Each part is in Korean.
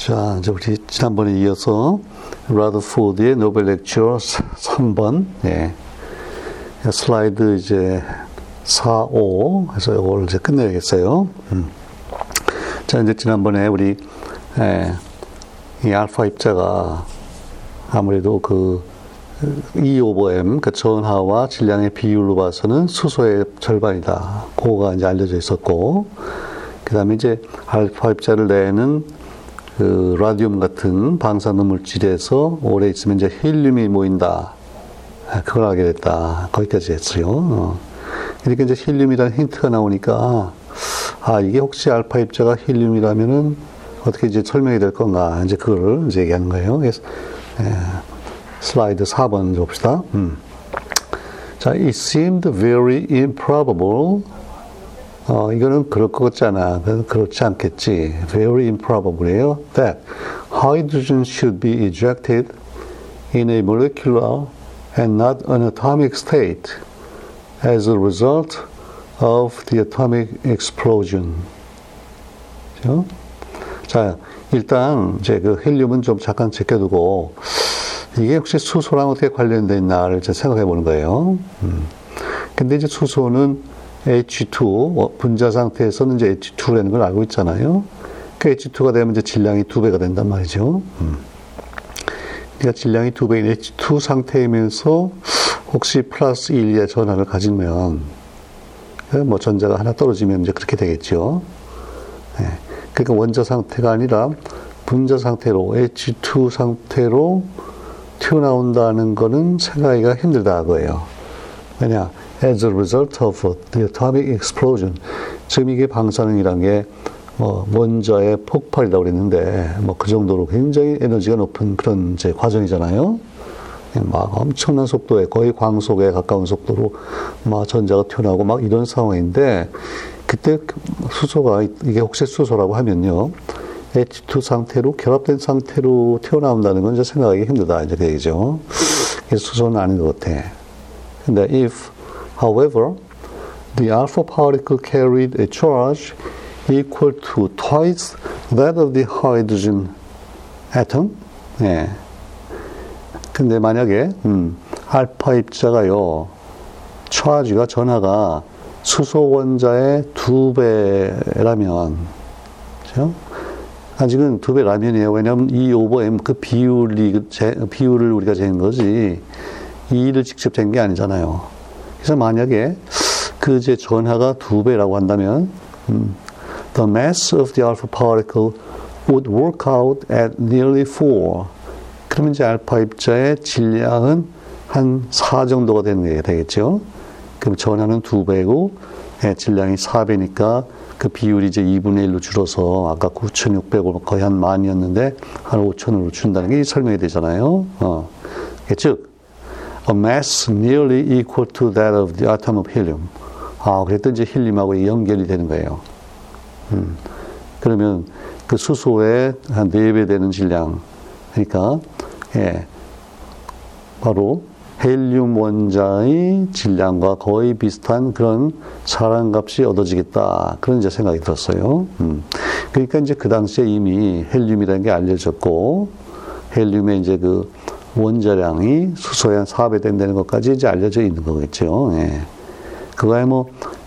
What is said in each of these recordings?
자, 이제 우리 지난번에 이어서 라더포드의 노벨 렉처 3번, 예. 슬라이드 이제 4, 5 해서 이걸 이제 끝내야겠어요. 음. 자, 이제 지난번에 우리, 예, 이 알파 입자가 아무래도 그 E 오버 M, 그 전하와 질량의 비율로 봐서는 수소의 절반이다. 그거가 이제 알려져 있었고, 그 다음에 이제 알파 입자를 내는 그 라디움 같은 방사능 물질에서 오래 있으면 이제 헬륨이 모인다. 아, 그걸 알게 됐다. 거기까지 했어요. 어. 그러니까 이제 헬륨이라는 힌트가 나오니까 아 이게 혹시 알파 입자가 헬륨이라면은 어떻게 이제 설명이 될 건가 이제 그걸 이제 얘기하는 거예요. 그래서 예, 슬라이드 4번 봅시다. 음. 자, it seemed very improbable 어, 이거는 그럴 것 같잖아. 그렇지 않겠지. Very improbable이에요. That hydrogen should be ejected in a molecular and not an atomic state as a result of the atomic explosion. 그죠? 자, 일단 이제 그 헬륨은 좀 잠깐 제껴두고 이게 혹시 수소랑 어떻게 관련돼 있나를 생각해 보는 거예요. 음. 근데 이제 수소는 H2 분자 상태에서는 이제 H2라는 걸 알고 있잖아요. 그 H2가 되면 이제 질량이 두 배가 된단 말이죠. 음. 그러니까 질량이 두 배인 H2 상태이면서 혹시 플러스 1의 전압을 가지면 뭐 전자가 하나 떨어지면 이제 그렇게 되겠죠. 네. 그러니까 원자 상태가 아니라 분자 상태로 H2 상태로 튀어나온다는 거는 생각하기가 힘들다 그거예요. 왜냐? As a result of the atomic explosion. 지금 이게 방사능이란 게뭐 원자의 폭발이라고 그랬는데 뭐 그 정도로 굉장히 에너지가 높은 그런 이제 과정이잖아요. 막 엄청난 속도에 거의 광속에 가까운 속도로 막 전자가 튀어나오고 막 이런 상황인데 그때 수소가 이게 혹시 수소라고 하면요. H2 상태로 결합된 상태로 튀어나온다는 건 이제 생각하기 힘들다 이제 그 얘기죠. 그래서 수소는 아닌 것 같아. 근데 if However, the alpha particle carried a charge equal to twice that of the hydrogen atom. 예. 근데 만약에 음, 알파 입자가요, 차지가 전하가 수소 원자의 두 배라면, 그죠? 아직은 두 배라면이에요. 왜냐하면 E 오버 M 그 비율이 제, 비율을 우리가 재는 거지, E를 직접 잰 게 아니잖아요. 그래서 만약에 그 이제 전하가 두 배라고 한다면 음, the mass of the alpha particle would work out at nearly 4. 그러면 이제 알파 입자의 질량은 한 4 정도가 되는 게 되겠죠. 그럼 전하는 두 배고 예, 질량이 4배니까 그 비율이 이제 2분의 1로 줄어서 아까 9,600으로 거의 한 만이었는데 한 5,000으로 준다는 게 설명이 되잖아요. 어. 즉 a mass nearly equal to that of the atom of helium. 아, 그랬더니 이제 헬륨하고 연결이 되는 거예요. 음. 그러면 그 수소의 한 4배 되는 질량. 그러니까, 예. 바로 헬륨 원자의 질량과 거의 비슷한 그런 사랑 값이 얻어지겠다. 그런 이제 생각이 들었어요. 음. 그러니까 이제 그 당시에 이미 헬륨이라는 게 알려졌고, 헬륨의 이제 그 원자량이 수소의 한 4배 된다는 것까지 이제 알려져 있는 거겠죠. 예. 그거에 뭐,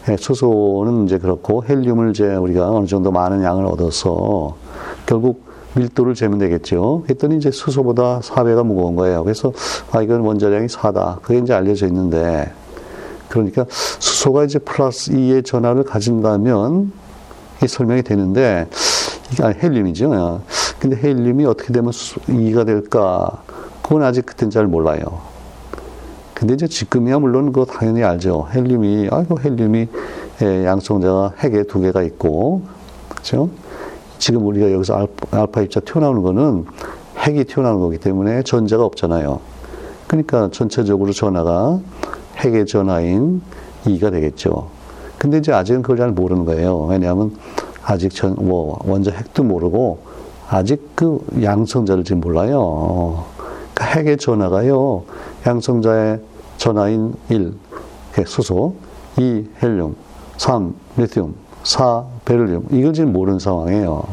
예, 수소는 이제 그렇고, 헬륨을 이제 우리가 어느 정도 많은 양을 얻어서, 결국 밀도를 재면 되겠죠. 했더니 이제 수소보다 4배가 무거운 거예요. 그래서, 아, 이건 원자량이 4다. 그게 이제 알려져 있는데, 그러니까 수소가 이제 플러스 2의 전하를 가진다면, 이 설명이 되는데, 이게 헬륨이죠. 근데 헬륨이 어떻게 되면 2가 될까? 그건 아직 그땐 잘 몰라요. 근데 이제 지금이야 물론 그거 당연히 알죠. 헬륨이, 아이고, 헬륨이 예, 양성자가 핵에 두 개가 있고, 그죠? 지금 우리가 여기서 알파, 알파 입자 튀어나오는 거는 핵이 튀어나오는 거기 때문에 전자가 없잖아요. 그러니까 전체적으로 전하가 핵의 전하인 2가 되겠죠. 근데 이제 아직은 그걸 잘 모르는 거예요. 왜냐하면 아직 전, 뭐, 원자 핵도 모르고, 아직 그 양성자를 지금 몰라요. 그 핵의 전하가요, 양성자의 전하인 1, 수소, 2, 헬륨, 3, 리튬, 4, 베릴륨. 이걸 지금 모르는 상황이에요.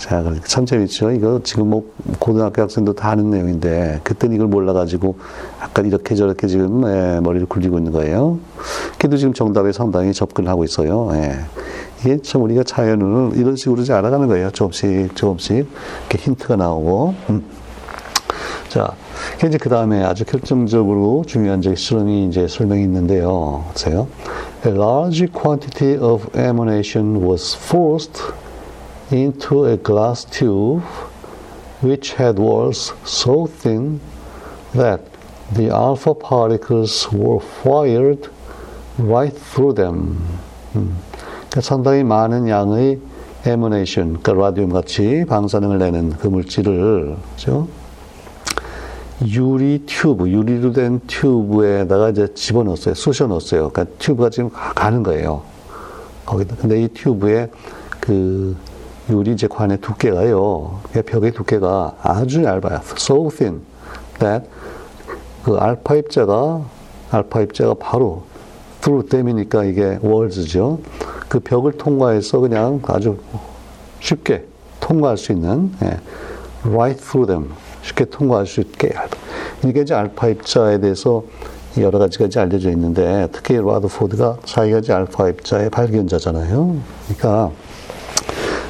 자, 그러니까 참 재밌죠. 이거 지금 뭐 고등학교 학생도 다 아는 내용인데 그때는 이걸 몰라가지고 약간 이렇게 저렇게 지금 예, 머리를 굴리고 있는 거예요. 그래도 지금 정답에 상당히 접근하고 있어요. 예. 이게 참 우리가 자연을 이런 식으로 이제 알아가는 거예요. 조금씩 조금씩 이렇게 힌트가 나오고. 음. 자, 이제 그 다음에 아주 결정적으로 중요한 제 실험이 이제 설명이 있는데요. 보세요. A large quantity of emanation was forced into a glass tube which had walls so thin that the alpha particles were fired right through them. 음. 그러니까 상당히 많은 양의 emanation, 그러니까 라디움 같이 방사능을 내는 그 물질을, 그죠? 유리 튜브, 유리로 된 튜브에다가 이제 집어넣었어요. 쑤셔 넣었어요. 그러니까 튜브가 지금 가는 거예요. 거기다. 근데 이 튜브에 그 유리제 관의 두께가요. 벽의 두께가 아주 얇아요. So thin that 그 알파 입자가 알파 입자가 바로 through 댐이니까 이게 월즈죠. 그 벽을 통과해서 그냥 아주 쉽게 통과할 수 있는 예, right through them 쉽게 통과할 수 있게 이게 이제 알파 입자에 대해서 여러 가지가 이제 알려져 있는데 특히 라드포드가 자기가 이제 알파 입자의 발견자잖아요. 그러니까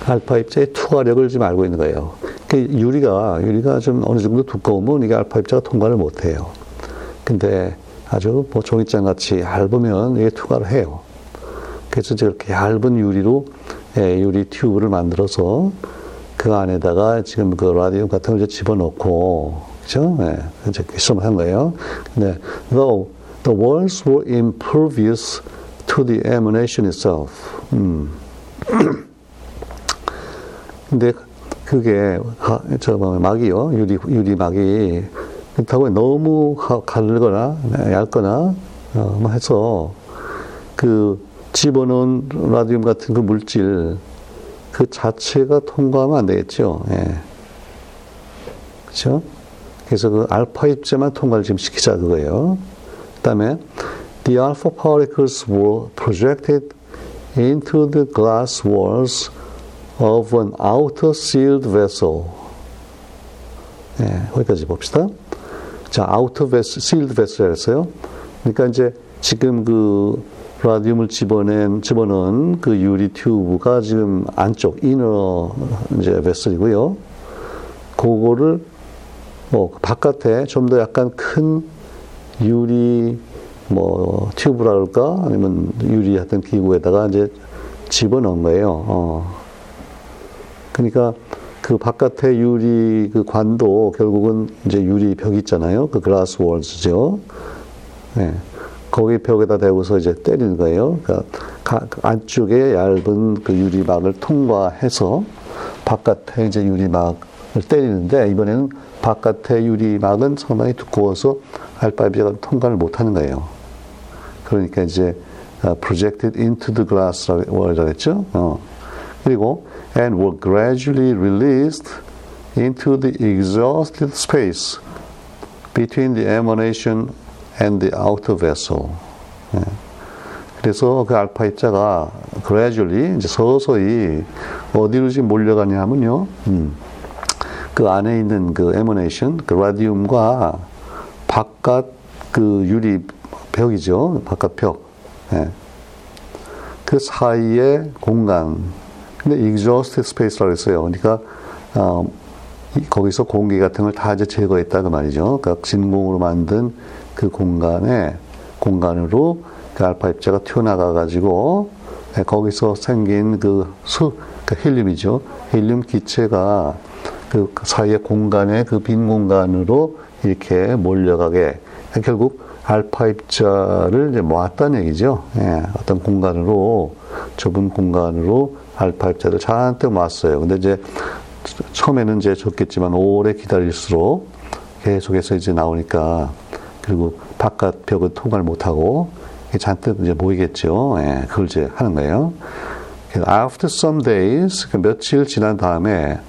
알파 입자의 투과력을 지금 알고 있는 거예요. 그 유리가 유리가 좀 어느 정도 두꺼우면 이게 알파 입자가 통과를 못 해요. 근데 아주 뭐 종이장 같이 얇으면 이게 투과를 해요. 그래서 저렇게 얇은 유리로 예, 유리 튜브를 만들어서 그 안에다가 지금 그 라디움 같은 걸 집어넣고 그죠? 예, 이제 실험을 한 거예요. 근데 though the walls were impervious to the emanation itself. 음. 근데 그게 저 막이요 유리 유리 막이 그렇다고 너무 가늘거나 얇거나 어, 뭐 해서 그 집어넣은 라디움 같은 그 물질 그 자체가 통과하면 안 되겠죠. 예. 그렇죠? 그래서 그 알파 입자만 통과를 지금 시키자 그거예요. 그다음에 the alpha particles were projected into the glass walls of an outer sealed vessel. 예, 거기까지 봅시다. 자, outer vessel, sealed vessel 했어요. 그러니까 이제 지금 그 라디움을 집어낸, 집어넣은 그 유리 튜브가 지금 안쪽, 이너 이제 베슬이고요. 그거를 뭐 바깥에 좀 더 약간 큰 유리 뭐 튜브라 그럴까 아니면 유리 하여튼 기구에다가 이제 집어넣은 거예요. 어. 그러니까 그 바깥에 유리 그 관도 결국은 이제 유리 벽 있잖아요. 그 글라스 월즈죠. 네. 거기 벽에다 대고서 이제 때리는 거예요. 그러니까 그 안쪽에 얇은 그 유리막을 통과해서 바깥에 이제 유리막을 때리는데 이번에는 바깥의 유리막은 상당히 두꺼워서 알파비가 통과를 못하는 거예요. 그러니까 이제 어, projected into the glass라고 했죠. 어. 그리고 and were gradually released into the exhausted space between the emanation and the outer vessel. 예. 그래서 그 알파 입자가 gradually 이제 서서히 어디로 지금 몰려가냐 하면요. 음. 그 안에 있는 그 에머네이션, 그 라디움과 바깥 그 유리 벽이죠. 바깥 벽. 예. 그 사이의 공간. 근데 exhausted space라고 했어요. 그러니까 어, 거기서 공기 같은 걸 다 이제 제거했다 그 말이죠. 그러니까 진공으로 만든 그 공간에 공간으로 그 알파 입자가 튀어나가 가지고 예, 거기서 생긴 그 수, 그 헬륨이죠. 헬륨 기체가 그 사이의 공간에 그 빈 공간으로 이렇게 몰려가게 결국 알파 입자를 이제 모았다는 얘기죠. 예, 어떤 공간으로 좁은 공간으로 알파 입자를 잔뜩 모았어요. 근데 이제 처음에는 이제 좋겠지만 오래 기다릴수록 계속해서 이제 나오니까 그리고 바깥 벽을 통과를 못하고 잔뜩 이제 모이겠죠. 예, 그걸 이제 하는 거예요. After some days, 그 며칠 지난 다음에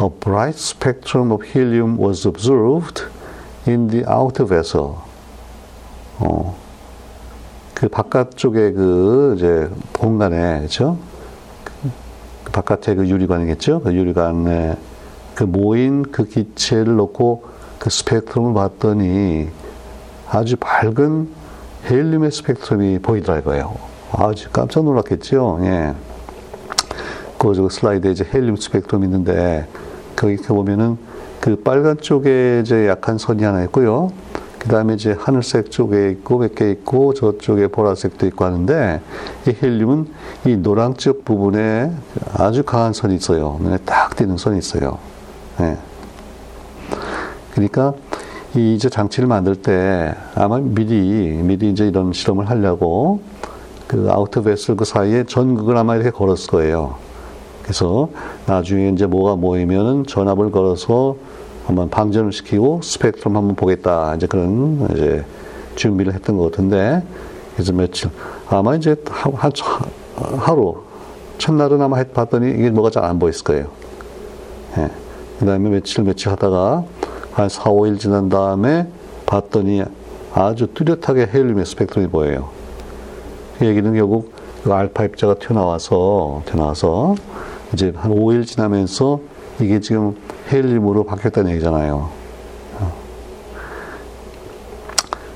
a bright spectrum of helium was observed in the outer vessel. 어, 그 바깥쪽에 그 이제 공간에 그렇죠? 그 바깥에 그 유리관이겠죠. 그 유리관에 그 모인 그 기체를 놓고 그 스펙트럼을 봤더니 아주 밝은 헬륨의 스펙트럼이 보이더라고요. 아주 깜짝 놀랐겠죠. 예. 그 슬라이드에 이제 헬륨 스펙트럼 있는데 거기 보면은 그 빨간 쪽에 이제 약한 선이 하나 있고요. 그 다음에 이제 하늘색 쪽에 있고 몇 개 있고 저쪽에 보라색도 있고 하는데 이 헬륨은 이 노랑 쪽 부분에 아주 강한 선이 있어요. 눈에 딱 띄는 선이 있어요. 네. 그러니까 이 이제 장치를 만들 때 아마 미리 미리 이제 이런 실험을 하려고 그 outer vessel 그 사이에 전극을 아마 이렇게 걸었을 거예요. 그래서 나중에 이제 뭐가 모이면은 전압을 걸어서 한번 방전을 시키고 스펙트럼 한번 보겠다. 이제 그런 이제 준비를 했던 것 같은데 그래서 며칠 아마 이제 한 하루 첫날은 아마 봤더니 이게 뭐가 잘 안 보였을 거예요. 예. 그 다음에 며칠 며칠 하다가 한 4, 5일 지난 다음에 봤더니 아주 뚜렷하게 헬륨의 스펙트럼이 보여요. 그 얘기는 결국 그 알파 입자가 튀어나와서 튀어나와서 이제 한 5일 지나면서 이게 지금 헬륨으로 바뀌었다는 얘기잖아요.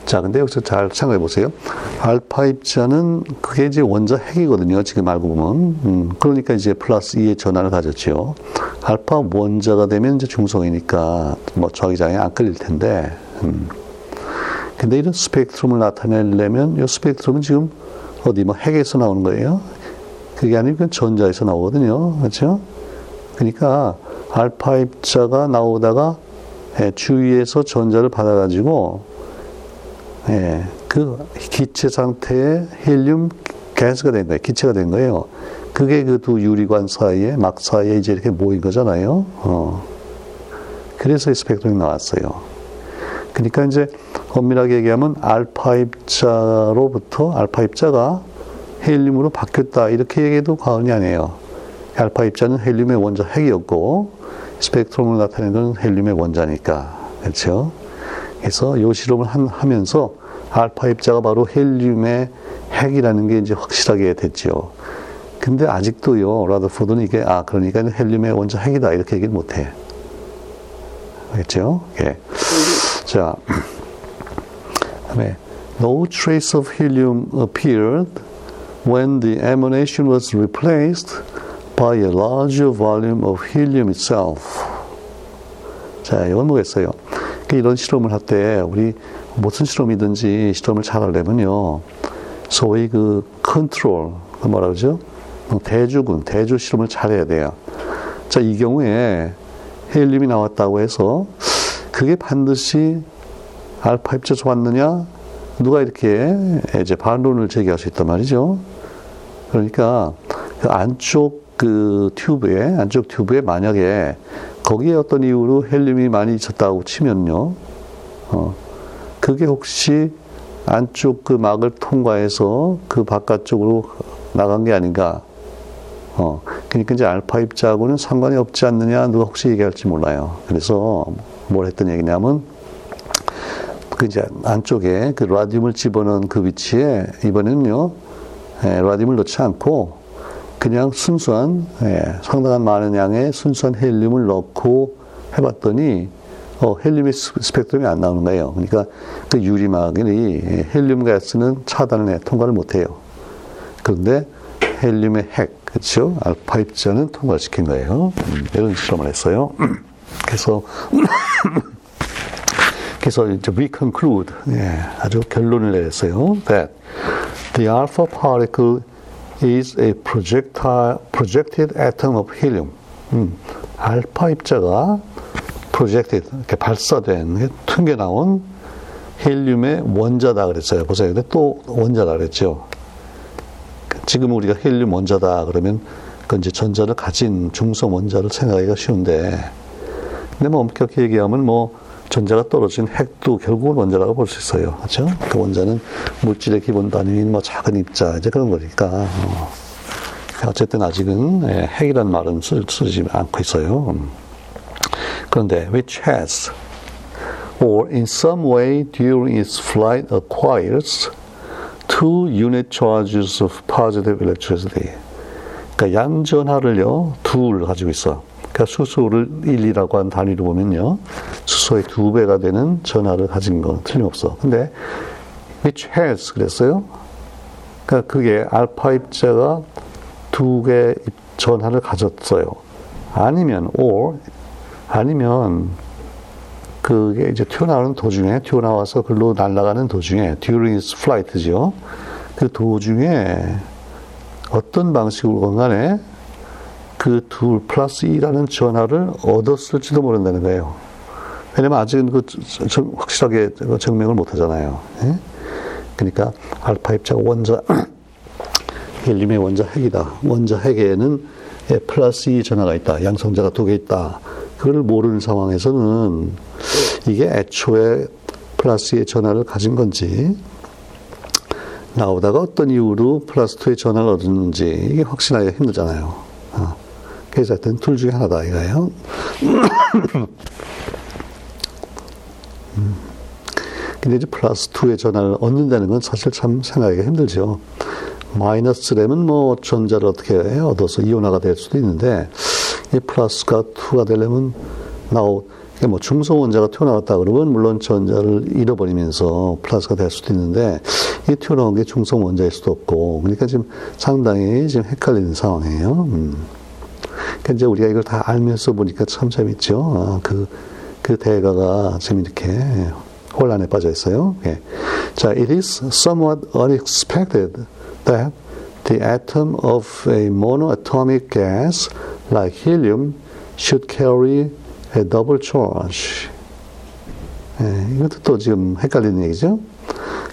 자, 근데 여기서 잘 생각해 보세요. 알파 입자는 그게 이제 원자 핵이거든요. 지금 알고 보면. 음, 그러니까 이제 플러스 2의 전환을 가졌죠. 알파 원자가 되면 이제 중성이니까 뭐 저기장에 안 끌릴 텐데. 음. 근데 이런 스펙트럼을 나타내려면 이 스펙트럼은 지금 어디 뭐 핵에서 나오는 거예요. 그게 아니면 전자에서 나오거든요. 그렇죠? 그러니까 알파 입자가 나오다가 예, 주위에서 전자를 받아가지고 예, 그 기체 상태의 헬륨 가스가 된 거예요. 기체가 된 거예요. 그게 그 두 유리관 사이에 막 사이에 이제 이렇게 모인 거잖아요. 어. 그래서 이 스펙트럼이 나왔어요. 그러니까 이제 엄밀하게 얘기하면 알파 입자로부터 알파 입자가 헬륨으로 바뀌었다 이렇게 얘기해도 과언이 아니에요. 알파 입자는 헬륨의 원자 핵이었고 스펙트럼을 나타내는 헬륨의 원자니까 그렇죠. 그래서 이 실험을 하면서 알파 입자가 바로 헬륨의 핵이라는 게 이제 확실하게 됐죠. 근데 아직도요, 라더포드는 이게, 아, 그러니까 헬륨의 원자 핵이다. 이렇게 얘기를 못 해. 알겠죠? 예. 자, 다음에, no trace of helium appeared when the emanation was replaced by a larger volume of helium itself. 자, 이건 뭐겠어요? 이런 실험을 할 때 우리 무슨 실험이든지 실험을 잘 하려면요. 소위 그 컨트롤, 그 뭐라 그러죠? 대주군, 대주 실험을 잘 해야 돼요. 자, 이 경우에 헬륨이 나왔다고 해서 그게 반드시 알파 입자에서 왔느냐? 누가 이렇게 이제 반론을 제기할 수 있단 말이죠. 그러니까 그 안쪽 그 튜브에, 안쪽 튜브에 만약에 거기에 어떤 이유로 헬륨이 많이 있었다고 치면요. 어, 그게 혹시 안쪽 그 막을 통과해서 그 바깥쪽으로 나간 게 아닌가. 어, 그러니까 이제 알파 입자하고는 상관이 없지 않느냐 누가 혹시 얘기할지 몰라요. 그래서 뭘 했던 얘기냐면 그 이제 안쪽에 그 라디움을 집어넣은 그 위치에 이번에는요 예, 라디움을 넣지 않고 그냥 순수한 예, 상당한 많은 양의 순수한 헬륨을 넣고 해봤더니 어, 헬륨의 스펙트럼이 안 나오는 거예요. 그러니까 그 유리막이 예, 헬륨 가스는 차단을 해 통과를 못해요. 그런데 헬륨의 핵, 그렇죠? 알파 입자는 통과시킨 거예요. 음, 이런 실험을 했어요. 그래서 그래서 이제 we conclude, 예, 아주 결론을 내렸어요. That the alpha particle is a projectile, projected atom of helium. 음, 알파 입자가 projected, 이렇게 발사된, 튕겨 나온 헬륨의 원자다 그랬어요. 보세요. 근데 또 원자다 그랬죠. 지금 우리가 헬륨 원자다 그러면 그 이제 전자를 가진 중성 원자를 생각하기가 쉬운데, 근데 뭐 엄격히 얘기하면 뭐 전자가 떨어진 핵도 결국은 원자라고 볼 수 있어요. 그렇죠? 그 원자는 물질의 기본 단위인 뭐 작은 입자 이제 그런 거니까. 어. 어쨌든 아직은 예, 핵이란 말은 쓰, 지 않고 있어요. 음. 그런데 which has or in some way during its flight acquires two unit charges of positive electricity. 그러니까 양전하를요, 둘 가지고 있어. 그러니까 수소를 1이라고 한 단위로 보면요, 수소의 두 배가 되는 전하를 가진 건 틀림없어. 근데 which has 그랬어요. 그러니까 그게 알파 입자가 두 개 전하를 가졌어요. 아니면 or 아니면 그게 이제 튀어나오는 도중에 튀어나와서 글로 날아가는 도중에 during its flight죠. 그 도중에 어떤 방식으로 간에 그 둘 플러스 2라는 전화를 얻었을지도 모른다는 거예요. 왜냐면 아직은 그 확실하게 증명을 못 하잖아요. 예? 그러니까 알파 입자가 원자, 헬륨의 원자 핵이다. 원자 핵에는 예, 플러스 2 전화가 있다. 양성자가 두 개 있다. 그걸 모르는 상황에서는 이게 애초에 플러스 2의 전화를 가진 건지 나오다가 어떤 이유로 플러스 2의 전화를 얻었는지 이게 확신하기가 힘들잖아요. 어. 하여튼 둘 중에 하나다 이거예요. 음. 근데 이제 플러스 2의 전화를 얻는다는 건 사실 참 생각하기가 힘들죠. 마이너스라면 뭐 전자를 어떻게 얻어서 이온화가 될 수도 있는데 이 플러스가 2가 되려면 나오 뭐 중성 원자가 튀어나왔다 그러면 물론 전자를 잃어버리면서 플러스가 될 수도 있는데 이 튀어나온 게 중성 원자일 수도 없고 그러니까 지금 상당히 지금 헷갈리는 상황이에요. 음. 그러니까 이제 우리가 이걸 다 알면서 보니까 참 재밌죠. 아, 그, 그 대가가 지금 이렇게 혼란에 빠져 있어요. 예. 자, it is somewhat unexpected that the atom of a monoatomic gas like helium should carry a double charge. 예, 이것도 또 지금 헷갈리는 얘기죠.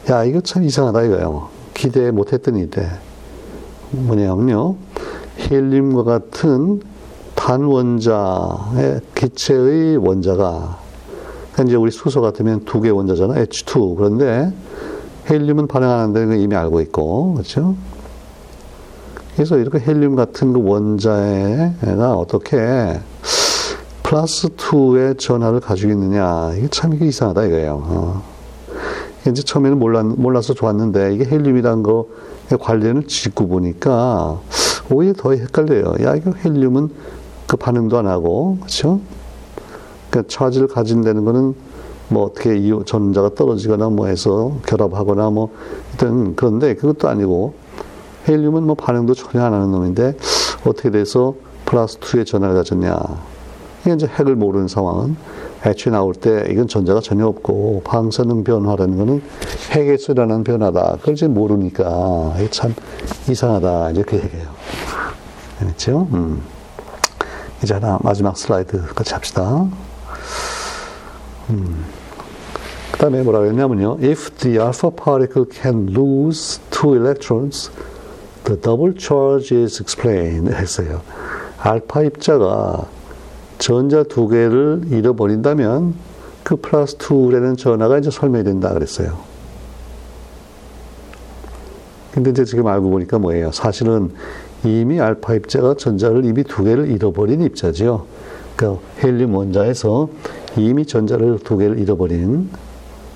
야, 이거 참 이상하다 이거요. 기대 못했던 일인데. 뭐냐면요. 헬륨과 같은 단원자의 기체의 원자가 현재 우리 수소 같으면 두 개 원자잖아. H2. 그런데 헬륨은 반응하는데 그 이미 알고 있고. 그렇죠? 그래서 이렇게 헬륨 같은 그 원자가 어떻게 플러스 2의 전하를 가지고 있느냐. 이게 참 이게 이상하다 이거예요. 어. 이제 처음에는 몰랐, 몰라서 좋았는데 이게 헬륨이란 거 관련을 짓고 보니까 오히려 더 헷갈려요. 야, 이거 헬륨은 그 반응도 안 하고, 그렇죠? 그 차지를 가진다는 거는 뭐 어떻게 이 전자가 떨어지거나 뭐 해서 결합하거나 뭐 일단 그런데 그것도 아니고 헬륨은 뭐 반응도 전혀 안 하는 놈인데 어떻게 돼서 플러스 2의 전화를 가졌냐. 이게 이제 핵을 모르는 상황은 애초에 나올 때 이건 전자가 전혀 없고 방사능 변화라는 거는 핵에서 일어나는 변화다. 그걸 이제 모르니까 이게 참 이상하다. 이제 그 얘기예요. 그렇죠? 음. 이제 하나 마지막 슬라이드 같이 합시다. 음. 그 다음에 뭐라고 했냐면요. If the alpha particle can lose two electrons, the double charge is explained. 했어요. 알파 입자가 전자 두 개를 잃어버린다면 그 플러스 2라는 전화가 이제 설명된다 그랬어요. 근데 이제 지금 알고 보니까 뭐예요? 사실은 이미 알파 입자가 전자를 이미 두 개를 잃어버린 입자죠. 그러니까 헬륨 원자에서 이미 전자를 두 개를 잃어버린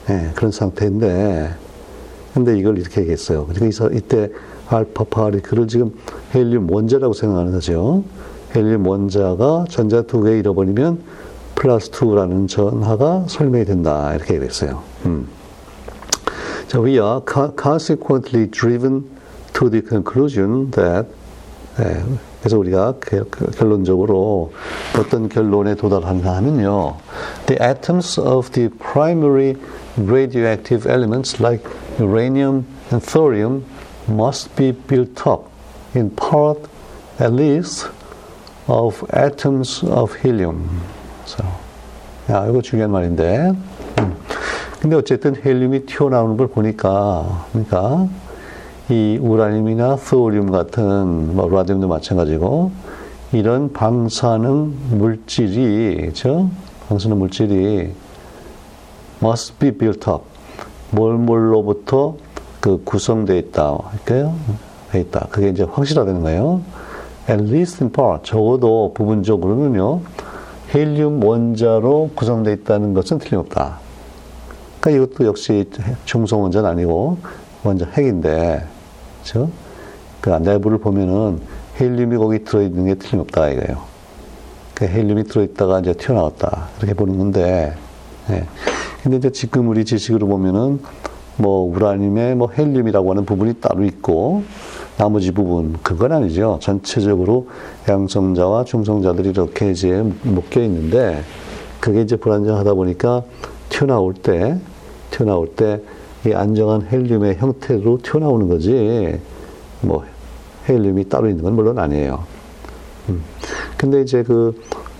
예, 그런 상태인데, 근데 이걸 이렇게 얘기했어요. 그러니까 이때 알파 파리크를 지금 헬륨 원자라고 생각하는 거죠. 헬륨 원자가 전자 두 개 잃어버리면 플러스 2라는 전하가 설명이 된다. 이렇게 얘기했어요. 음. 자, we are consequently driven to the conclusion that 네, 그래서 우리가 결론적으로 어떤 결론에 도달하는가 하면요. The atoms of the primary radioactive elements like uranium and thorium must be built up in part at least of atoms of helium. So, 야, 이거 중요한 말인데. 음. 근데 어쨌든 헬륨이 튀어나오는 걸 보니까, 그러니까 이 우라늄이나 소리움 같은 뭐 라디움도 마찬가지고 이런 방사능 물질이 저 방사능 물질이 must be built up 뭘뭘로부터 그 구성되어 있다? 돼 있다. 그게 이제 확실하다는 거예요. At least in part 적어도 부분적으로는요 헬륨 원자로 구성되어 있다는 것은 틀림없다. 그러니까 이것도 역시 중성 원자는 아니고 원자 핵인데 그렇죠? 그 내부를 보면은 헬륨이 거기 들어있는 게 틀림없다 이거예요. 그 헬륨이 들어있다가 이제 튀어나왔다 이렇게 보는 건데, 예. 근데 이제 지금 우리 지식으로 보면은 뭐 우라늄에 뭐 헬륨이라고 하는 부분이 따로 있고 나머지 부분 그건 아니죠. 전체적으로 양성자와 중성자들이 이렇게 이제 묶여 있는데 그게 이제 불안정하다 보니까 튀어나올 때 튀어나올 때 이 안정한 헬륨의 형태로 튀어나오는 거지 뭐 헬륨이 따로 있는 건 물론 아니에요. 음. 근데 이제 그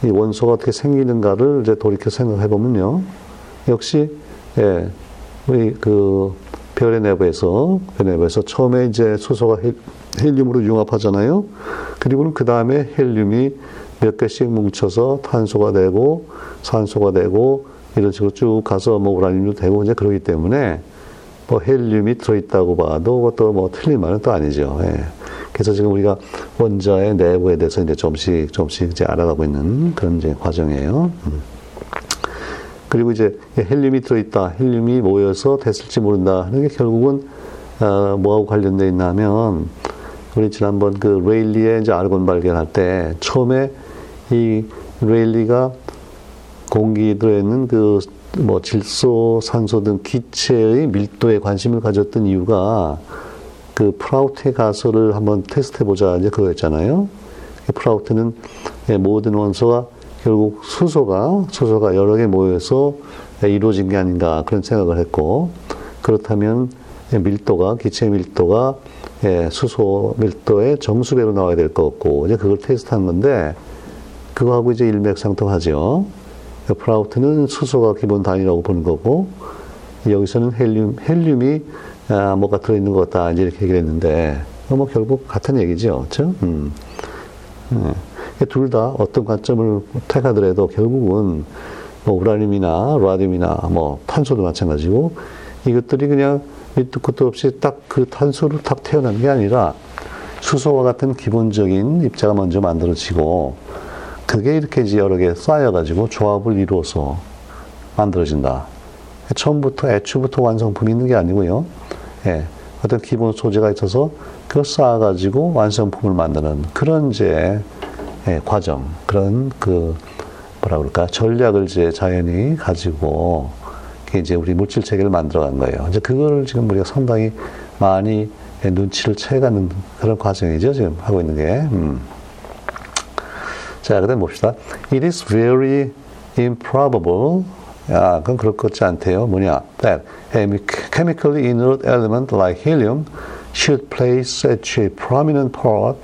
이 원소가 어떻게 생기는가를 이제 돌이켜 생각해 보면요. 역시 예, 우리 그 별의 내부에서 별의 내부에서 처음에 이제 수소가 헬륨으로 융합하잖아요. 그리고는 그 다음에 헬륨이 몇 개씩 뭉쳐서 탄소가 되고 산소가 되고 이런 식으로 쭉 가서 뭐 우라늄도 되고 이제 그러기 때문에 뭐 헬륨이 들어있다고 봐도 그것도 뭐 틀린 말은 또 아니죠. 예. 그래서 지금 우리가 원자의 내부에 대해서 이제 조금씩 조금씩 이제 알아가고 있는 그런 이제 과정이에요. 음. 그리고 이제 헬륨이 들어있다, 헬륨이 모여서 됐을지 모른다 하는 게 결국은 어, 뭐하고 관련돼 있냐면 우리 지난번 그 레일리의 이제 아르곤 발견할 때 처음에 이 레일리가 공기 들어있는 그 뭐 질소, 산소 등 기체의 밀도에 관심을 가졌던 이유가 그 프라우트의 가설을 한번 테스트해 보자 이제 그거였잖아요. 프라우트는 모든 원소가 결국 수소가 수소가 여러 개 모여서 이루어진 게 아닌가 그런 생각을 했고 그렇다면 밀도가 기체 밀도가 예, 수소 밀도의 정수배로 나와야 될 것 같고, 이제 그걸 테스트한 건데, 그거하고 이제 일맥상통하죠. 프라우트는 수소가 기본 단위라고 보는 거고, 여기서는 헬륨, 헬륨이 아, 뭐가 들어있는 것 같다, 이제 이렇게 얘기를 했는데, 뭐 결국 같은 얘기죠. 그죠? 음. 예. 둘다 어떤 관점을 택하더라도 결국은 뭐 우라늄이나 라듐이나 뭐 탄소도 마찬가지고 이것들이 그냥 밑도 끝도 없이 딱 그 탄소로 딱 태어난 게 아니라 수소와 같은 기본적인 입자가 먼저 만들어지고 그게 이렇게 이제 여러 개 쌓여가지고 조합을 이루어서 만들어진다. 처음부터 애초부터 완성품이 있는 게 아니고요. 예, 어떤 기본 소재가 있어서 그걸 쌓아가지고 완성품을 만드는 그런 이제 예, 과정, 그런 그 뭐라 그럴까 전략을 이제 자연이 가지고 이제 우리 물질 체계를 만들어간 거예요. 이제 그걸 지금 우리가 상당히 많이 눈치를 채가는 그런 과정이죠. 지금 하고 있는 게. 음. 자, 그 다음 봅시다. It is very improbable. 아, 그건 그럴 것 같지 않대요. 뭐냐? That a chemically inert element like helium should play such a prominent part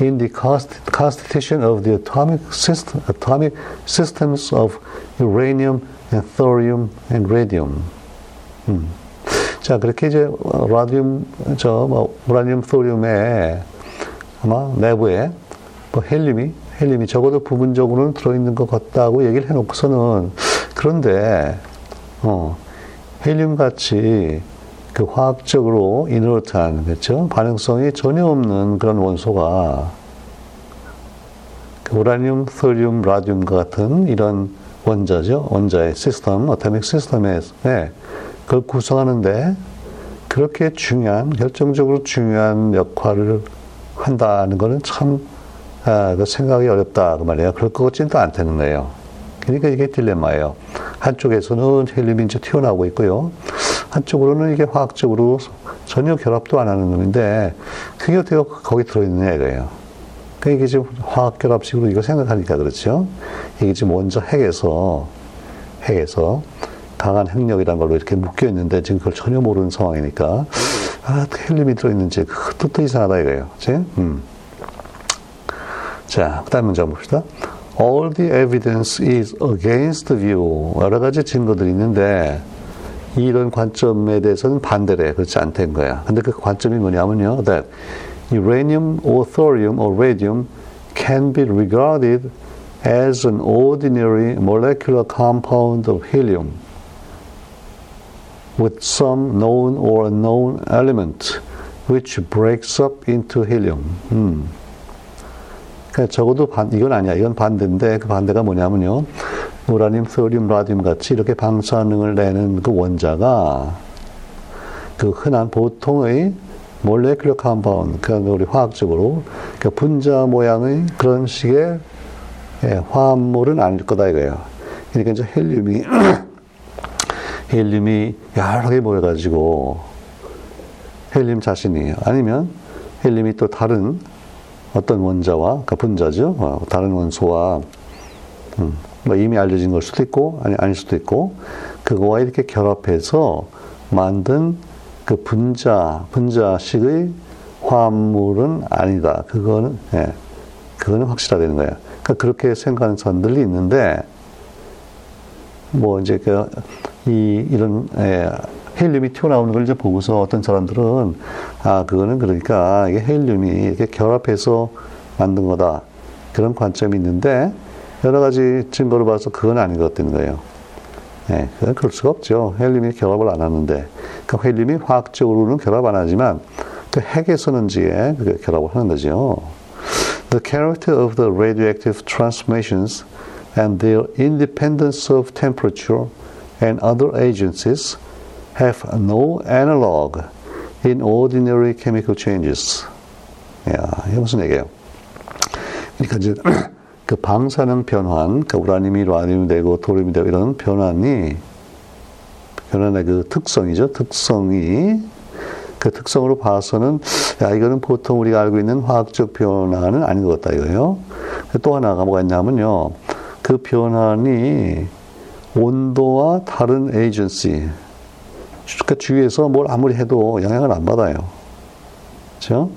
in the constitution of the atomic, system, atomic systems of uranium and thorium and radium. 음. 자, 그렇게 이제 라디움, 저, 뭐, 우라늄, 소륨에 아마 내부에 뭐 헬륨이, 헬륨이 적어도 부분적으로는 들어있는 것 같다고 얘기를 해놓고서는 그런데, 어, 헬륨 같이 그 화학적으로 이너트한, 그렇죠? 반응성이 전혀 없는 그런 원소가 그 우라늄, 소륨, 라듐과 같은 이런 원자죠. 원자의 시스템, 어토믹 시스템에 그걸 구성하는데 그렇게 중요한, 결정적으로 중요한 역할을 한다는 것은 참 아, 그 생각이 어렵다 그 말이에요. 그럴 것 같지는 또 않다는 거예요. 그러니까 이게 딜레마예요. 한쪽에서는 헬륨이 이제 튀어나오고 있고요. 한쪽으로는 이게 화학적으로 전혀 결합도 안 하는 놈인데 그게 어떻게 거기 들어있느냐 이거예요. 그러니까 이게 지금 화학 결합식으로 이거 생각하니까 그렇죠. 이게 지금 먼저 핵에서 핵에서 강한 핵력이라는 걸로 이렇게 묶여 있는데 지금 그걸 전혀 모르는 상황이니까 아 헬륨이 들어있는지 그것도 이상하다 이거예요. 그치? 음. 자, 그 다음 문제 봅시다. All the evidence is against the view. 여러 가지 증거들이 있는데 이런 관점에 대해서는 반대래. 그렇지 않다는 거야. 근데 그 관점이 뭐냐면요. That uranium or thorium or radium can be regarded as an ordinary molecular compound of helium with some known or unknown element which breaks up into helium. 음. 그러니까 적어도 반, 이건 아니야. 이건 반대인데 그 반대가 뭐냐면요. 우라늄, 소듐, 라듐 같이 이렇게 방사능을 내는 그 원자가 그 흔한 보통의 molecular compound, 그러니까 우리 화학적으로 그러니까 분자 모양의 그런 식의 예, 화합물은 아닐 거다 이거예요. 그러니까 이제 헬륨이 헬륨이 여러 개 모여가지고 헬륨 자신이 아니면 헬륨이 또 다른 어떤 원자와 그러니까 분자죠. 어, 다른 원소와 음, 뭐 이미 알려진 걸 수도 있고 아니 아닐 수도 있고 그거와 이렇게 결합해서 만든 그 분자 분자식의 화합물은 아니다. 그거는 예, 그거는 확실하다는 거예요. 그러니까 그렇게 생각하는 사람들이 있는데 뭐 이제 그 이 이런 예, 헬륨이 튀어나오는 걸 이제 보고서 어떤 사람들은 아 그거는 그러니까 이게 헬륨이 이렇게 결합해서 만든 거다 그런 관점이 있는데 여러 가지 증거를 봐서 그건 아닌 것 같다는 거예요. 예, 그건 그럴 수가 없죠. 헬륨이 결합을 안 하는데. 그러니까 헬륨이 화학적으로는 결합 안 하지만 그 핵에서는 지에 결합을 하는 거죠. The character of the radioactive transformations and their independence of temperature and other agencies have no analog in ordinary chemical changes. 야, 이게 무슨 얘기예요? 그러니까 이제 그 방사능 변환, 그 우라늄이 라늄이 되고 도륨이 되고 이런 변환이 변환의 그 특성이죠. 특성이 그 특성으로 봐서는 야 이거는 보통 우리가 알고 있는 화학적 변화는 아닌 것 같다 이거예요. 또 하나가 뭐가 있냐면요. 그 변환이 온도와 다른 에이전시, 그러니까 주위에서 뭘 아무리 해도 영향을 안 받아요. 그렇죠?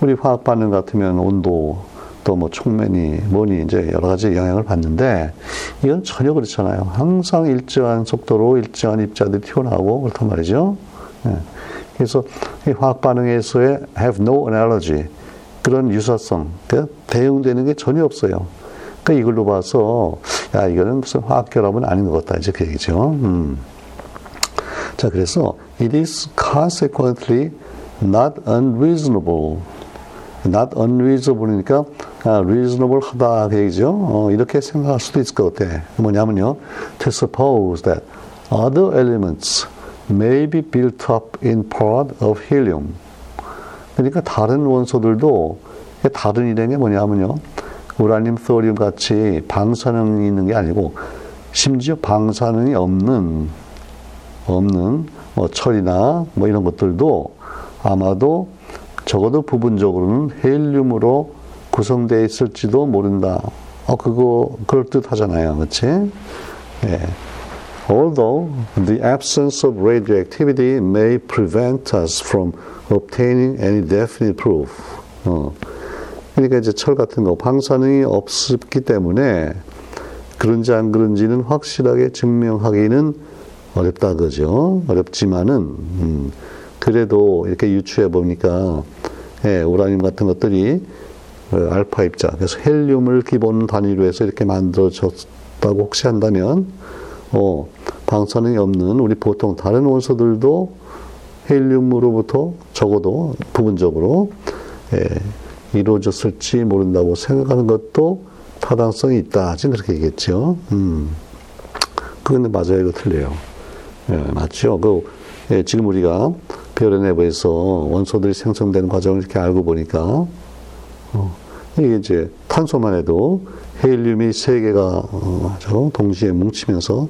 우리 화학 반응 같으면 온도 또뭐 촉면이 뭐니 이제 여러 가지 영향을 받는데 이건 전혀 그렇잖아요. 항상 일정한 속도로 일정한 입자들이 튀어나오고 그렇단 말이죠. 네. 그래서 이 화학 반응에서의 have no analogy 그런 유사성, 그 대응되는 게 전혀 없어요. 그러니까 이걸로 봐서 야 이거는 무슨 화학 결합은 아닌 것 같다 이제 그 얘기죠. 음. 자 그래서 it is consequently not unreasonable. not unreasonable니까 아, reasonable 하다 그 얘기죠. 어, 이렇게 생각할 수도 있을 것 같아. 뭐냐면요, to suppose that other elements may be built up in part of helium. 그러니까 다른 원소들도 다른 게 뭐냐면요, 우라늄, 소리움 같이 방사능이 있는 게 아니고 심지어 방사능이 없는 없는 뭐 철이나 뭐 이런 것들도 아마도 적어도 부분적으로는 헬륨으로 구성되어 있을지도 모른다. 어 그거 그럴 듯 하잖아요, 그렇지? 예. Although the absence of radioactivity may prevent us from obtaining any definite proof. 어. 그러니까 이제 철 같은 거 방사능이 없기 때문에 그런지 안 그런지는 확실하게 증명하기는 어렵다 그죠. 어렵지만은 음, 그래도 이렇게 유추해 보니까 예, 우라늄 같은 것들이 그 알파 입자 그래서 헬륨을 기본 단위로 해서 이렇게 만들어졌다고 혹시 한다면 어, 방사능이 없는 우리 보통 다른 원소들도 헬륨으로부터 적어도 부분적으로 예, 이루어졌을지 모른다고 생각하는 것도 타당성이 있다. 지금 그렇게 얘기했죠. 음. 그건 맞아요. 이거 틀려요. 예, 맞죠. 그, 예, 지금 우리가 별의 내부에서 원소들이 생성되는 과정을 이렇게 알고 보니까, 어, 이게 이제 탄소만 해도 헬륨이 세 개가 어, 동시에 뭉치면서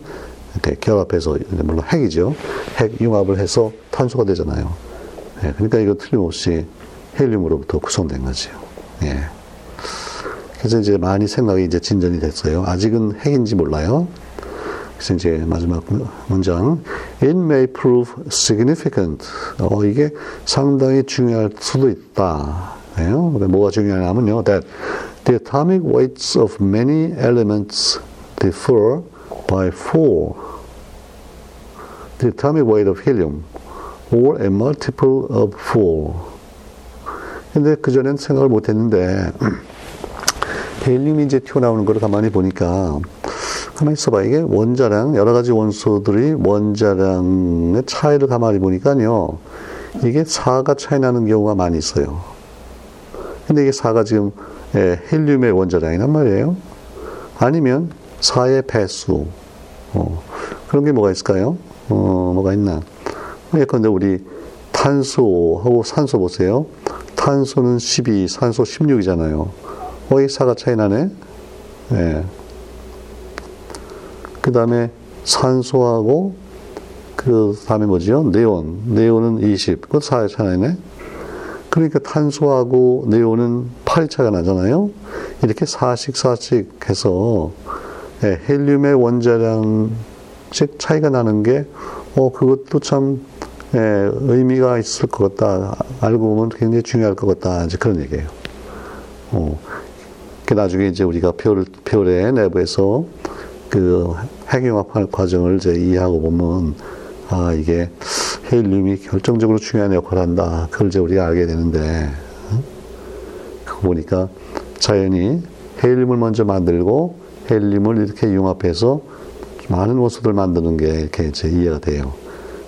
이렇게 결합해서 물론 핵이죠. 핵 융합을 해서 탄소가 되잖아요. 예, 그러니까 이거 틀림없이 헬륨으로부터 구성된 거죠. 예. 그래서 이제 많이 생각이 이제 진전이 됐어요. 아직은 핵인지 몰라요. 그래서 이제 마지막 문장. It may prove significant. 어, 이게 상당히 중요할 수도 있다. 예? 뭐가 중요하냐면요. That the atomic weights of many elements differ by four. The atomic weight of helium or a multiple of four. 근데 그전엔 생각을 못 했는데, 헬륨이 이제 튀어나오는 걸 가만히 보니까, 가만히 있어봐. 이게 원자량, 여러 가지 원소들이 원자량의 차이를 가만히 보니까요, 이게 4가 차이 나는 경우가 많이 있어요. 근데 이게 4가 지금 예, 헬륨의 원자량이란 말이에요. 아니면 4의 배수. 어, 그런 게 뭐가 있을까요? 어, 뭐가 있나? 예컨대 우리 탄소하고 산소 보세요. 탄소는 12, 산소 16이잖아요. 거의 4가 차이 나네. 예. 그 다음에 산소하고 그 다음에 뭐죠? 네온. 네온은 20. 그것 4의 차이 나네. 그러니까 탄소하고 네온은 8의 차이가 나잖아요. 이렇게 4씩 4씩 해서 예, 헬륨의 원자량씩 차이가 나는 게, 어, 그것도 참, 예, 의미가 있을 것 같다. 알고 보면 굉장히 중요할 것 같다. 이제 그런 얘기예요. 어. 그 나중에 이제 우리가 별, 별의 내부에서 그 핵융합 과정을 이제 이해하고 보면, 아, 이게 헬륨이 결정적으로 중요한 역할을 한다. 그걸 이제 우리가 알게 되는데, 그거 보니까 자연이 헬륨을 먼저 만들고 헬륨을 이렇게 융합해서 많은 원소들 만드는 게 이렇게 이제 이해가 돼요.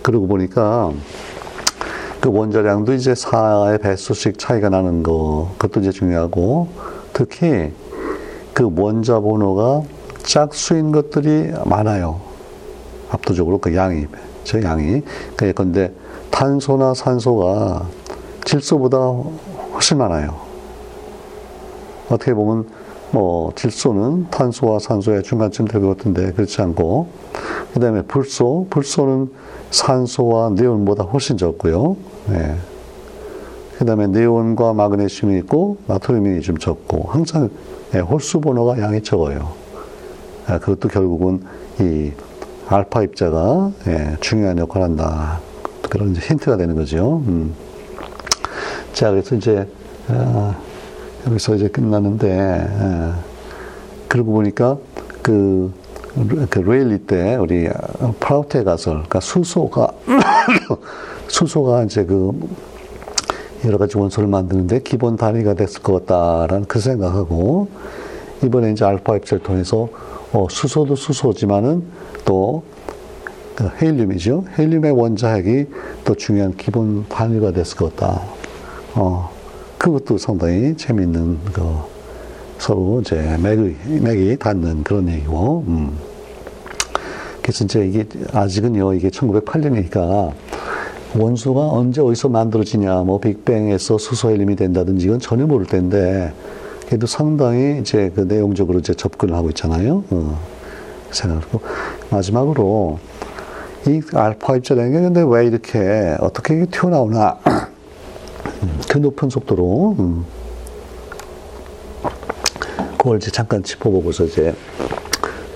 그러고 보니까 그 원자량도 이제 4의 배수씩 차이가 나는 거, 그것도 이제 중요하고, 특히 그 원자 번호가 짝수인 것들이 많아요. 압도적으로 그 양이, 저 양이. 그런데 탄소나 산소가 질소보다 훨씬 많아요. 어떻게 보면 뭐 질소는 탄소와 산소의 중간쯤 될 것 같은데 그렇지 않고 그 다음에 불소, 불소는 산소와 네온보다 훨씬 적고요. 네. 그 다음에 네온과 마그네슘이 있고 나트륨이 좀 적고 항상 네, 홀수 번호가 양이 적어요. 네, 그것도 결국은 이 알파 입자가 예, 중요한 역할을 한다. 그런 힌트가 되는 거죠. 음. 자, 그래서 이제 아, 여기서 이제 끝나는데, 예. 그러고 보니까 그, 그 레일리 때 우리 프라우테 가설, 그러니까 수소가, 수소가 이제 그 여러 가지 원소를 만드는데 기본 단위가 됐을 것 같다라는 그 생각하고, 이번에 이제 알파 입자를 통해서 어, 수소도 수소지만은 또그 헬륨이죠. 헬륨의 원자핵이 또 중요한 기본 단위가 됐을 것 같다. 어, 그것도 상당히 재미있는 그 서로 이제 맥이, 맥이 닿는 그런 얘기고, 음. 그래서 이제 이게 아직은요, 이게 1908년이니까 원소가 언제 어디서 만들어지냐, 뭐 빅뱅에서 수소 헬륨이 된다든지 이건 전혀 모를 텐데, 그래도 상당히 이제 그 내용적으로 이제 접근을 하고 있잖아요. 어, 생각하고. 마지막으로, 이 알파 입자라는 게 근데 왜 이렇게, 어떻게 이게 튀어나오나. 그 높은 속도로 음. 그걸 이제 잠깐 짚어보고서 이제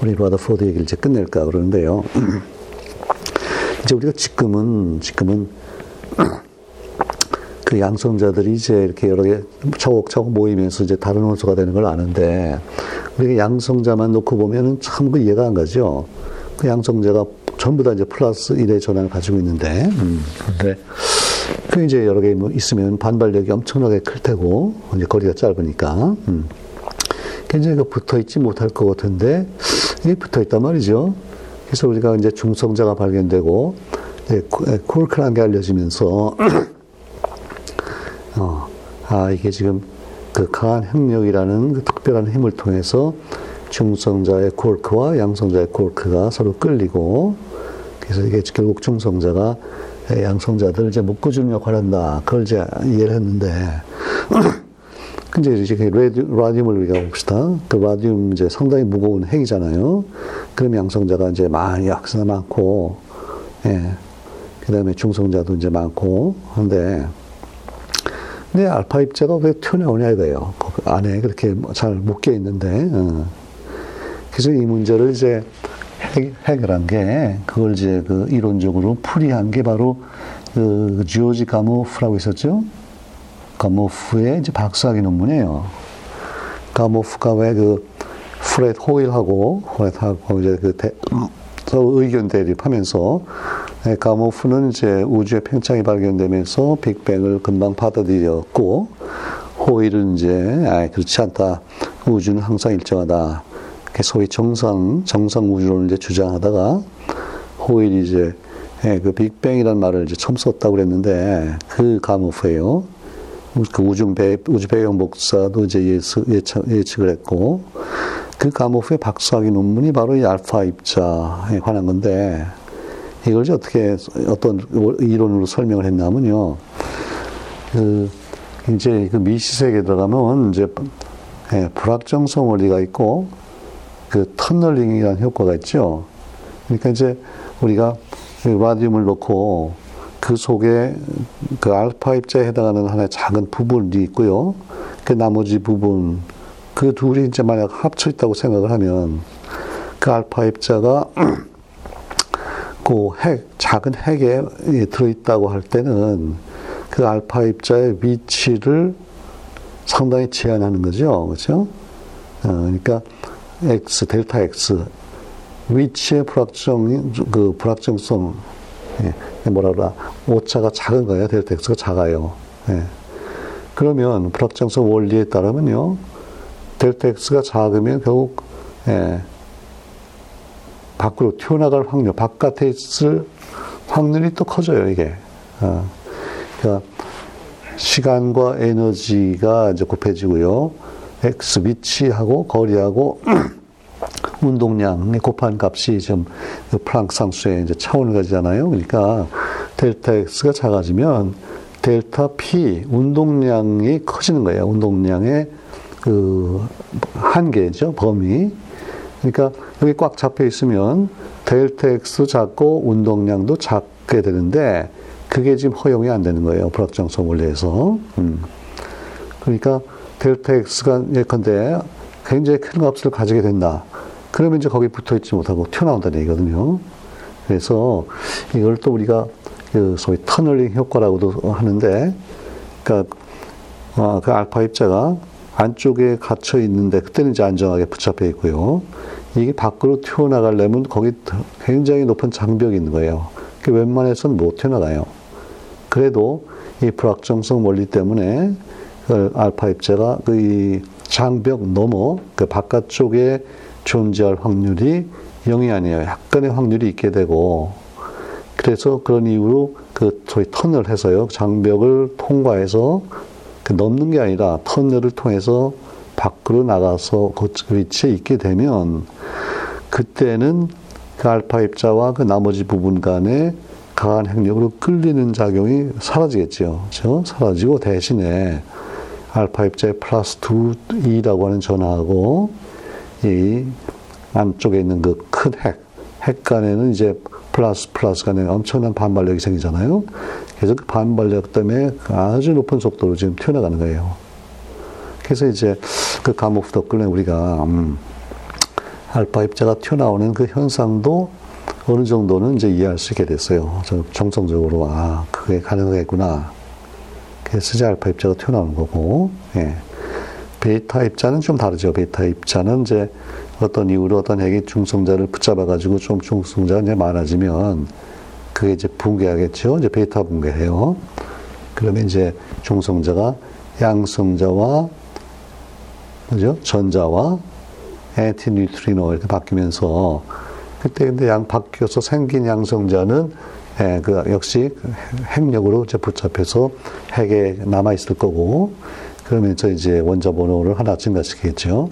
우리 라더포드 얘기를 이제 끝낼까 그러는데요. 이제 우리가 지금은 지금은 그 양성자들이 이제 이렇게 여러 개 차곡차곡 모이면서 이제 다른 원소가 되는 걸 아는데 우리가 양성자만 놓고 보면은 참 그 이해가 안 가죠. 그 양성자가 전부 다 이제 플러스 1의 전환을 가지고 있는데, 음, 근데 그 이제 여러 개뭐 있으면 반발력이 엄청나게 클 테고 이제 거리가 짧으니까 음. 굉장히 그 붙어 있지 못할 것 같은데 이게 붙어 있단 말이죠. 그래서 우리가 이제 중성자가 발견되고 콜크라는 게 알려지면서 어, 아 이게 지금 그 강한 핵력이라는 그 특별한 힘을 통해서 중성자의 콜크와 양성자의 콜크가 서로 끌리고 그래서 이게 결국 중성자가 양성자들을 이제 묶어주는 역할을 한다. 그걸 이제 이해를 했는데, 근데 이제 라디움을 우리가 봅시다. 그 라디움 이제 상당히 무거운 핵이잖아요. 그럼 양성자가 이제 많이 약수가 많고, 예. 그 다음에 중성자도 이제 많고, 한데, 근데 알파 입자가 왜 튀어나오냐 이거예요. 그 안에 그렇게 잘 묶여 있는데, 어. 그래서 이 문제를 이제 해결한 게 그걸 이제 그 이론적으로 풀이한 게 바로 그 지오지 가모프라고 있었죠. 가모프의 이제 박사학위 논문이에요. 가모프가 왜 그 프렛 호일하고 호일하고 이제 그 대, 서로 의견 대립하면서 가모프는 이제 우주의 팽창이 발견되면서 빅뱅을 금방 받아들였고 호일은 이제 아 그렇지 않다. 우주는 항상 일정하다. 소위 정상, 정상 우주론을 이제 주장하다가 호일이 이제 예, 그 빅뱅이라는 말을 이제 처음 썼다고 그랬는데 그 가무프예요. 그 우주 배, 우주 배경 복사도 이제 예측, 예측 을 했고 그 가모프의 박사학위 논문이 바로 이 알파 입자에 관한 건데 이걸 이제 어떻게 어떤 이론으로 설명을 했냐면요. 그 이제 그 미시세계에 들어가면 이제 예, 불확정성 원리가 있고 그 터널링이라는 효과가 있죠. 그러니까 이제 우리가 그 라디움을 넣고 그 속에 그 알파 입자에 해당하는 하나의 작은 부분이 있고요. 그 나머지 부분 그 둘이 이제 만약 합쳐 있다고 생각을 하면 그 알파 입자가 그 핵, 작은 핵에 들어있다고 할 때는 그 알파 입자의 위치를 상당히 제한하는 거죠. 그렇죠? 어, 그러니까 X, 델타 X 위치의 불확정, 그 불확정성, 예, 뭐라 그러 오차가 작은 거예요. 델타 X가 작아요. 예. 그러면 불확정성 원리에 따르면요. 델타 X가 작으면 결국, 예, 밖으로 튀어나갈 확률, 바깥에 있을 확률이 또 커져요, 이게. 어. 그러니까 시간과 에너지가 이제 곱해지고요. X 위치하고 거리하고 운동량의 곱한 값이 좀그 플랑크 상수의 이제 차원을 가지잖아요. 그러니까 델타 X가 작아지면 델타 P 운동량이 커지는 거예요. 운동량의 그 한계죠. 범위. 그러니까 여기 꽉 잡혀 있으면 델타 X 작고 운동량도 작게 되는데 그게 지금 허용이 안 되는 거예요. 불확정성 원리에서. 음. 그러니까 델타 X가 예컨대 굉장히 큰 값을 가지게 된다. 그러면 이제 거기 붙어 있지 못하고 튀어나온다는 얘기거든요. 그래서 이걸 또 우리가 그 소위 터널링 효과라고도 하는데, 그러니까 어, 그 알파 입자가 안쪽에 갇혀 있는데 그때는 이제 안정하게 붙잡혀 있고요. 이게 밖으로 튀어나가려면 거기 굉장히 높은 장벽이 있는 거예요. 그 웬만해서는 못 튀어나가요. 그래도 이 불확정성 원리 때문에 그 알파 입자가 그 장벽 넘어 그 바깥쪽에 존재할 확률이 0이 아니에요. 약간의 확률이 있게 되고 그래서 그런 이유로 그 소위 터널 해서요. 장벽을 통과해서 그 넘는 게 아니라 터널을 통해서 밖으로 나가서 그 위치에 있게 되면 그때는 그 알파 입자와 그 나머지 부분 간에 강한 핵력으로 끌리는 작용이 사라지겠죠. 그렇죠? 사라지고 대신에 알파 입자의 플러스 2라고 하는 전하고 이 안쪽에 있는 그 큰 핵, 핵 간에는 이제 플러스 플러스 간에 엄청난 반발력이 생기잖아요. 그래서 그 반발력 때문에 아주 높은 속도로 지금 튀어나가는 거예요. 그래서 이제 그 감옥 덕분에 우리가 음, 알파 입자가 튀어나오는 그 현상도 어느 정도는 이제 이해할 수 있게 됐어요. 정성적으로 아 그게 가능하겠구나. 그래서 이제 알파 입자가 튀어나오는 거고, 예. 베타 입자는 좀 다르죠. 베타 입자는 이제 어떤 이유로 어떤 핵이 중성자를 붙잡아가지고 좀 중성자가 이제 많아지면 그게 이제 붕괴하겠죠. 이제 베타 붕괴해요. 그러면 이제 중성자가 양성자와 그죠? 전자와 엔티뉴트리노 이렇게 바뀌면서 그때 근데 양 바뀌어서 생긴 양성자는 예, 그 역시 핵력으로 이제 붙잡혀서 핵에 남아 있을 거고 그러면서 이제 원자 번호를 하나 증가시키겠죠.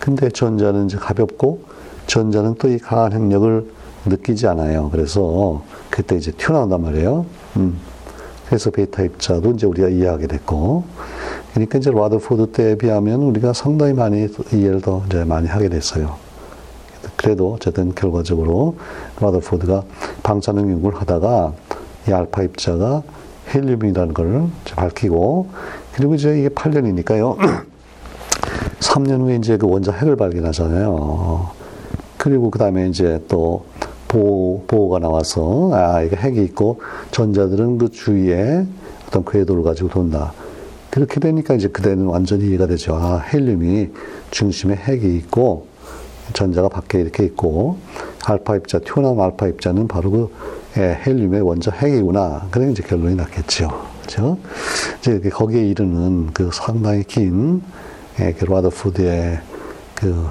근데 전자는 이제 가볍고 전자는 또 이 강한 핵력을 느끼지 않아요. 그래서 그때 이제 튀어나온단 말이에요. 음. 그래서 베타 입자도 이제 우리가 이해하게 됐고, 그러니까 이제 라더포드 때에 비하면 우리가 상당히 많이 이해를 더 이제 많이 하게 됐어요. 그래도 어쨌든 결과적으로 라더포드가 방사능 연구를 하다가 이 알파 입자가 헬륨이라는 걸 밝히고, 그리고 이제 이게 8년이니까요. 3년 후에 이제 그 원자 핵을 발견하잖아요. 그리고 그 다음에 이제 또 보호, 보호가 나와서, 아, 이게 핵이 있고, 전자들은 그 주위에 어떤 궤도를 가지고 돈다. 그렇게 되니까 이제 그때는 완전히 이해가 되죠. 아, 헬륨이 중심에 핵이 있고, 전자가 밖에 이렇게 있고, 알파 입자, 튀어나온 알파 입자는 바로 그 예, 헬륨의 원자 핵이구나. 그래 이제 결론이 났겠죠. 그죠? 이제 거기에 이르는 그 상당히 긴, 예, 그 라더푸드의 그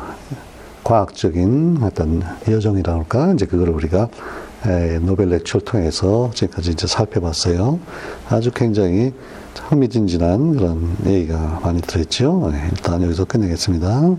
과학적인 어떤 여정이라 할까? 이제 그걸 우리가 에, 노벨 렉처를 통해서 지금까지 이제 살펴봤어요. 아주 굉장히 흥미진진한 그런 얘기가 많이 들었죠. 네, 일단 여기서 끝내겠습니다.